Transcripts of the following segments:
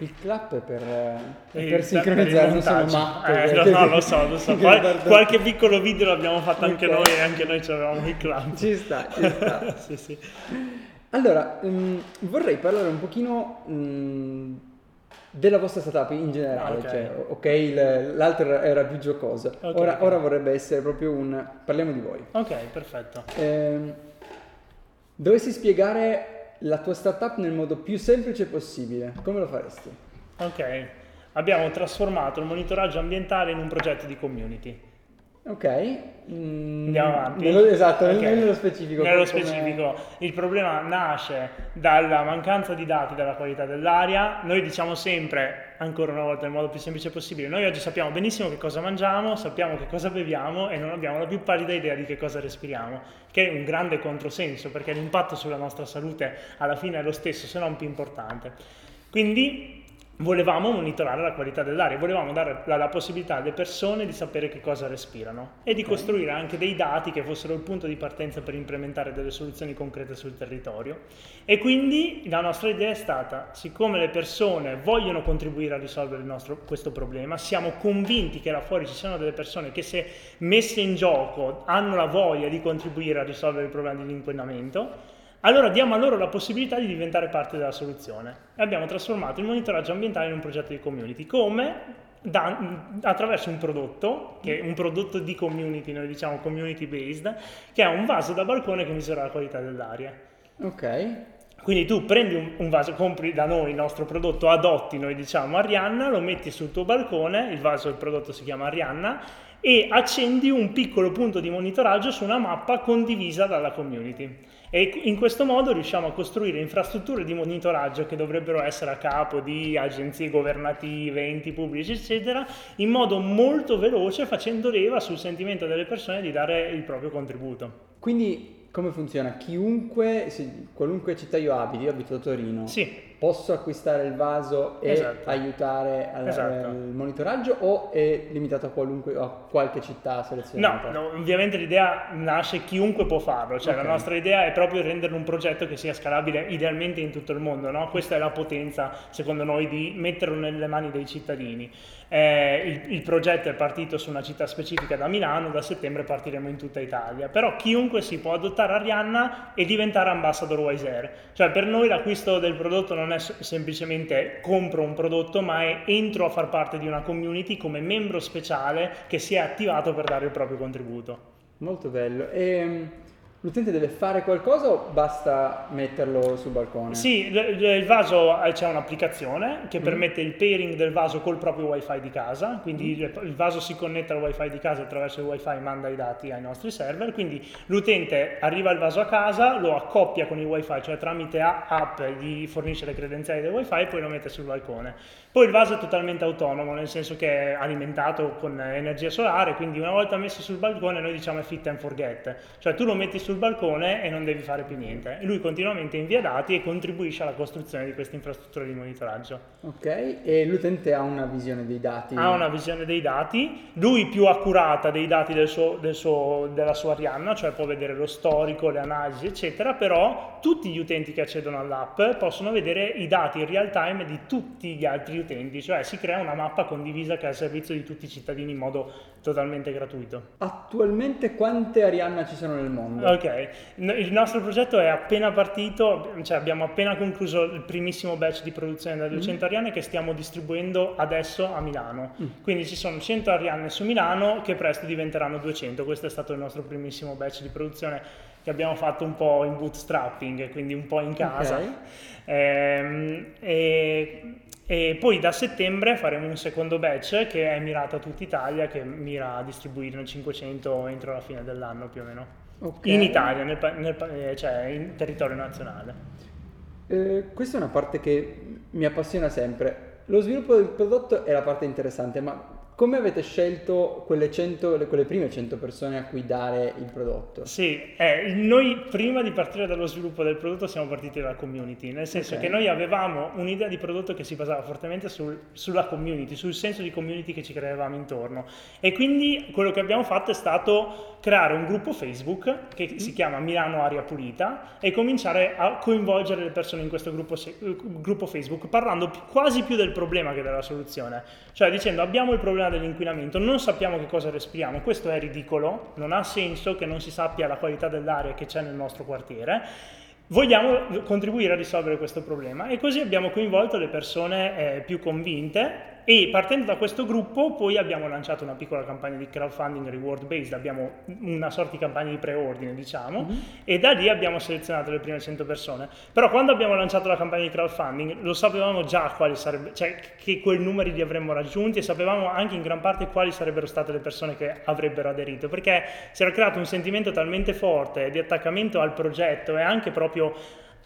Il clap è per, è Il- per sincronizzare, non sono matto. Eh, no, no, lo so, lo so. Qual- qualche piccolo video l'abbiamo fatto anche Ok. noi e anche noi avevamo il clamp. Ci sta, ci sta. sì, sì. Allora, mm, vorrei parlare un pochino mm, della vostra startup in generale, Ok. cioè, ok, il- l'altra era più giocosa, Ok, ora, ok. ora vorrebbe essere proprio un... parliamo di voi. Ok, perfetto. Ehm, dovessi spiegare la tua startup nel modo più semplice possibile, come lo faresti? Ok, abbiamo trasformato il monitoraggio ambientale in un progetto di community. Ok, mm, Andiamo avanti. nello- esatto, nel- Ok. nello specifico. Nello specifico, il problema nasce dalla mancanza di dati della qualità dell'aria. Noi diciamo sempre, ancora una volta, nel modo più semplice possibile, noi oggi sappiamo benissimo che cosa mangiamo, sappiamo che cosa beviamo e non abbiamo la più pallida idea di che cosa respiriamo, che è un grande controsenso perché l'impatto sulla nostra salute alla fine è lo stesso, se non più importante. Quindi volevamo monitorare la qualità dell'aria, volevamo dare la, la possibilità alle persone di sapere che cosa respirano e di costruire anche dei dati che fossero il punto di partenza per implementare delle soluzioni concrete sul territorio. E quindi la nostra idea è stata, siccome le persone vogliono contribuire a risolvere nostro, questo problema, siamo convinti che là fuori ci siano delle persone che se messe in gioco hanno la voglia di contribuire a risolvere il problema dell'inquinamento, allora diamo a loro la possibilità di diventare parte della soluzione. E abbiamo trasformato il monitoraggio ambientale in un progetto di community. Come? Da- attraverso un prodotto, che è un prodotto di community, noi diciamo community based, che è un vaso da balcone che misura la qualità dell'aria. Ok, Quindi tu prendi un, un vaso, compri da noi il nostro prodotto, adotti, noi diciamo Arianna, lo metti sul tuo balcone, il vaso, il prodotto si chiama Arianna, e accendi un piccolo punto di monitoraggio su una mappa condivisa dalla community. E in questo modo riusciamo a costruire infrastrutture di monitoraggio che dovrebbero essere a capo di agenzie governative, enti pubblici, eccetera, in modo molto veloce, facendo leva sul sentimento delle persone di dare il proprio contributo. quindi come funziona? Chiunque, se- qualunque città io abiti, io abito a Torino, Sì, posso acquistare il vaso e Esatto. aiutare al, Esatto. monitoraggio o è limitato a, qualunque, a qualche città No, selezionata? no, ovviamente l'idea nasce chiunque può farlo, cioè Ok. la nostra idea è proprio renderlo un progetto che sia scalabile idealmente in tutto il mondo, no? questa è la potenza secondo noi di metterlo nelle mani dei cittadini. Eh, il, il progetto è partito su una città specifica da Milano, da settembre partiremo in tutta Italia, però chiunque si può adottare Arianna e diventare ambassador Wise Air, cioè per noi l'acquisto del prodotto non è s- semplicemente compro un prodotto, ma è entro a far parte di una community come membro speciale che si è attivato per dare il proprio contributo. Molto bello. E l'utente deve fare qualcosa o basta metterlo sul balcone? Sì, il vaso eh, c'è un'applicazione Mm. che permette il pairing del vaso col proprio wifi di casa, quindi Mm. il, vaso si connette al wifi di casa e attraverso il wifi manda i dati ai nostri server, quindi l'utente arriva il vaso a casa, lo accoppia con il wifi, cioè tramite app gli fornisce le credenziali del wifi e poi lo mette sul balcone. Poi il vaso è totalmente autonomo, nel senso che è alimentato con energia solare, quindi una volta messo sul balcone noi diciamo è fit and forget, cioè tu lo metti sul balcone e non devi fare più niente. E lui continuamente invia dati e contribuisce alla costruzione di questa infrastruttura di monitoraggio. Ok, e l'utente ha una visione dei dati. Ha una visione dei dati, lui più accurata dei dati del suo- del suo- della sua Arianna, cioè può vedere lo storico, le analisi, eccetera, però tutti gli utenti che accedono all'app possono vedere i dati in real time di tutti gli altri utenti, cioè si crea una mappa condivisa che è al servizio di tutti i cittadini in modo totalmente gratuito. Attualmente quante Arianna ci sono nel mondo? Ok, il nostro progetto è appena partito, cioè abbiamo appena concluso il primissimo batch di produzione da 200 Ariane che stiamo distribuendo adesso a Milano. Quindi ci sono 100 Ariane su Milano che presto diventeranno 200. Questo è stato il nostro primissimo batch di produzione che abbiamo fatto un po' in bootstrapping, quindi un po' in casa. Ok. Ehm, e, e poi da settembre faremo un secondo batch che è mirato a tutta Italia, che mira a distribuirne 500 entro la fine dell'anno più o meno. Ok. In Italia, nel nel eh, cioè in territorio nazionale. Eh, questa è una parte che mi appassiona sempre. Lo sviluppo del prodotto è la parte interessante, ma come avete scelto quelle, 100, quelle prime 100 persone a cui dare il prodotto? Sì, eh, noi prima di partire dallo sviluppo del prodotto siamo partiti dalla community, nel senso okay. che noi avevamo un'idea di prodotto che si basava fortemente sul, sulla community, sul senso di community che ci creavamo intorno e quindi quello che abbiamo fatto è stato creare un gruppo Facebook che si chiama Milano Aria Pulita e cominciare a coinvolgere le persone in questo gruppo, gruppo Facebook parlando quasi più del problema che della soluzione, cioè dicendo abbiamo il problema dell'inquinamento, non sappiamo che cosa respiriamo, questo è ridicolo, non ha senso che non si sappia la qualità dell'aria che c'è nel nostro quartiere. Vogliamo contribuire a risolvere questo problema e così abbiamo coinvolto le persone eh, più convinte e partendo da questo gruppo poi abbiamo lanciato una piccola campagna di crowdfunding reward based, abbiamo una sorta di campagna di preordine diciamo, mm-hmm. e da lì abbiamo selezionato le prime 100 persone. Però quando abbiamo lanciato la campagna di crowdfunding lo sapevamo già quali sarebbe, cioè che quei numeri li avremmo raggiunti e sapevamo anche in gran parte quali sarebbero state le persone che avrebbero aderito, perché si era creato un sentimento talmente forte di attaccamento al progetto e anche proprio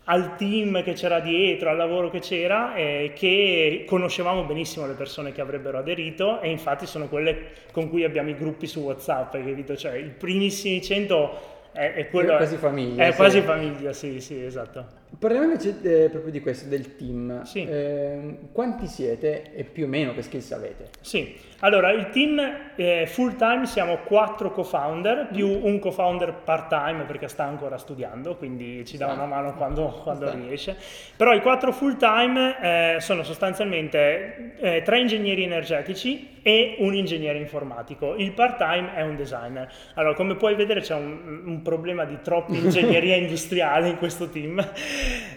al team che c'era dietro, al lavoro che c'era, eh, che conoscevamo benissimo le persone che avrebbero aderito e infatti sono quelle con cui abbiamo i gruppi su WhatsApp, hai capito? Cioè, i primissimi 100 è, è quello... È quasi famiglia. È sì. quasi famiglia, sì, sì, esatto. Parliamo invece eh, proprio di questo, del team. Sì. Eh, quanti siete e più o meno che skills avete? Sì, allora il team eh, full time siamo quattro co-founder più mm. un co-founder part time perché sta ancora studiando, quindi ci dà una mano quando, quando riesce. Però i quattro full time eh, sono sostanzialmente eh, tre ingegneri energetici e un ingegnere informatico. Il part time è un designer. Allora, come puoi vedere c'è un, un problema di troppa ingegneria industriale in questo team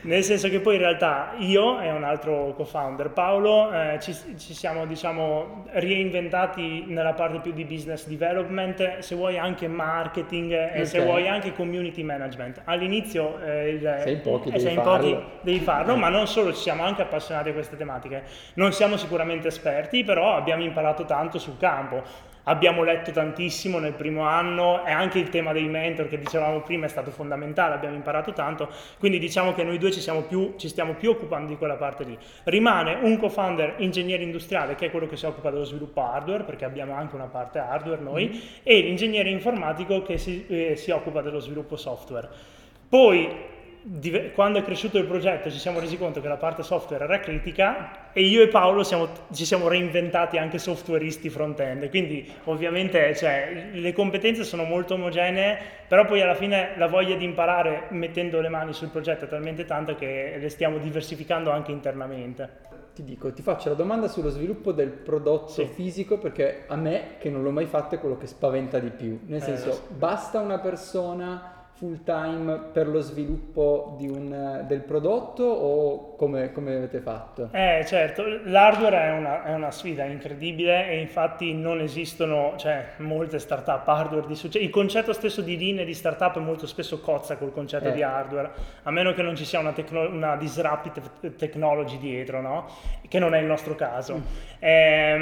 nel senso che poi in realtà io e un altro co-founder, Paolo, eh, ci, ci, siamo diciamo reinventati nella parte più di business development, se vuoi anche marketing okay. e se vuoi anche community management. All'inizio eh, il, sei in pochi, devi, sei in pochi devi farlo, eh. ma non solo, ci siamo anche appassionati a queste tematiche. Non siamo sicuramente esperti, però abbiamo imparato tanto sul campo abbiamo letto tantissimo nel primo anno e anche il tema dei mentor che dicevamo prima è stato fondamentale, abbiamo imparato tanto, quindi diciamo che noi due ci, più, ci stiamo più occupando di quella parte lì. Rimane un co-founder ingegnere industriale che è quello che si occupa dello sviluppo hardware, perché abbiamo anche una parte hardware noi, mm. e l'ingegnere informatico che si, eh, si occupa dello sviluppo software. Poi quando è cresciuto il progetto ci siamo resi conto che la parte software era critica e io e Paolo siamo, ci siamo reinventati anche softwareisti front-end, quindi ovviamente cioè, le competenze sono molto omogenee, però poi alla fine la voglia di imparare mettendo le mani sul progetto è talmente tanta che le stiamo diversificando anche internamente. Ti dico, ti faccio la domanda sullo sviluppo del prodotto sì. fisico perché a me, che non l'ho mai fatto, è quello che spaventa di più. Nel eh, senso, sì. basta una persona full time per lo sviluppo un, del prodotto o come, come, avete fatto? Eh certo, l'hardware è una, è una, sfida incredibile e infatti non esistono cioè, molte startup hardware di successo. Il concetto stesso di linee di startup molto spesso cozza col concetto eh. di hardware, a meno che non ci sia una, tecno- una disruptive technology dietro, no? che non è il nostro caso. Mm. Eh,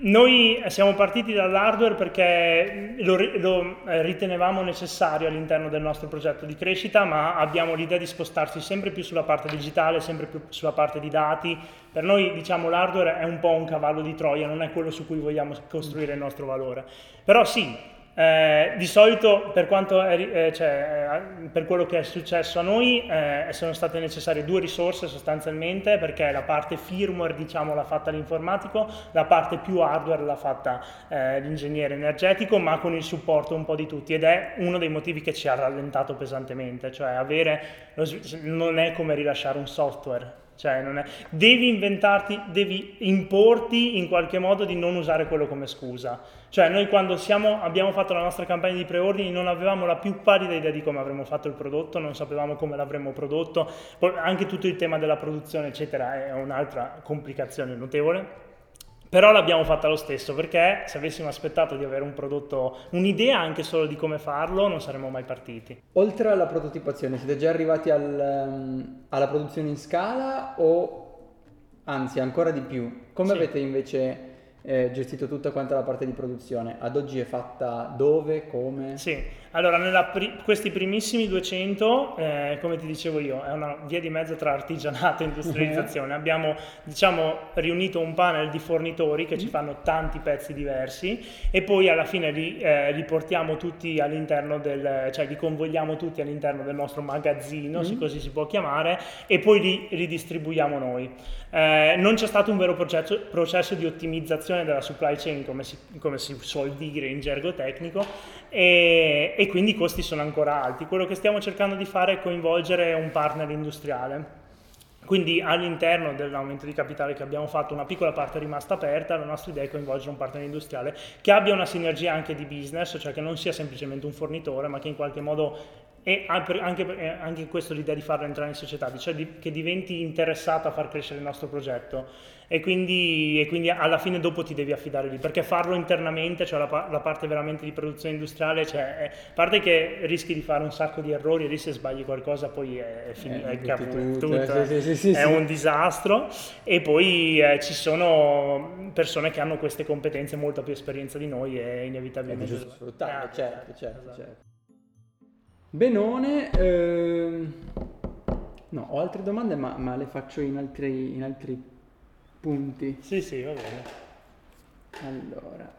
noi siamo partiti dall'hardware perché lo, lo ritenevamo necessario all'interno del nostro progetto di crescita, ma abbiamo l'idea di spostarsi sempre più sulla parte digitale, sempre più sulla parte di dati. Per noi, diciamo, l'hardware è un po' un cavallo di Troia, non è quello su cui vogliamo costruire il nostro valore. Però sì, eh, di solito per, è, eh, cioè, eh, per, quello che è successo a noi eh, sono state necessarie due risorse sostanzialmente perché la parte firmware diciamo, l'ha fatta l'informatico, la parte più hardware l'ha fatta eh, l'ingegnere energetico ma con il supporto un po' di tutti ed è uno dei motivi che ci ha rallentato pesantemente, cioè avere, non è come rilasciare un software, cioè è, devi inventarti, devi importi in qualche modo di non usare quello come scusa. Cioè noi quando siamo, abbiamo fatto la nostra campagna di preordini non avevamo la più pallida idea di come avremmo fatto il prodotto, non sapevamo come l'avremmo prodotto, Poi anche tutto il tema della produzione eccetera è un'altra complicazione notevole. Però l'abbiamo fatta lo stesso perché se avessimo aspettato di avere un prodotto, un'idea anche solo di come farlo, non saremmo mai partiti. Oltre alla prototipazione, siete già arrivati al, um, alla produzione in scala o anzi ancora di più? Come sì. avete invece eh, gestito tutta quanta la parte di produzione. Ad oggi è fatta dove, come? Sì, allora pri- questi primissimi 200, eh, come ti dicevo io, è una via di mezzo tra artigianato e industrializzazione. Abbiamo diciamo riunito un panel di fornitori che ci fanno tanti pezzi diversi e poi alla fine li, eh, li portiamo tutti all'interno del, cioè li convogliamo tutti all'interno del nostro magazzino, mm. se così si può chiamare, e poi li ridistribuiamo noi. Eh, non c'è stato un vero processo, processo, di ottimizzazione della supply chain, come si, come si suol dire in gergo tecnico, e, e quindi i costi sono ancora alti. Quello che stiamo cercando di fare è coinvolgere un partner industriale. Quindi all'interno dell'aumento di capitale che abbiamo fatto una piccola parte è rimasta aperta, la nostra idea è coinvolgere un partner industriale che abbia una sinergia anche di business, cioè che non sia semplicemente un fornitore, ma che in qualche modo e anche, anche questo l'idea di farlo entrare in società, cioè di, che diventi interessato a far crescere il nostro progetto e quindi, e quindi, alla fine dopo ti devi affidare lì, perché farlo internamente, cioè la, la parte veramente di produzione industriale, cioè, è, a parte che rischi di fare un sacco di errori e lì se sbagli qualcosa poi è, è finito, eh, è, tutto, tutto, sì, sì, sì, è un disastro e poi eh, ci sono persone che hanno queste competenze, molta più esperienza di noi e inevitabilmente... È giusto sfruttarle, eh, certo, certo, esatto. certo. Benone, ehm... no, ho altre domande ma, ma le faccio in altri, in altri punti. Sì, sì, va bene. Allora,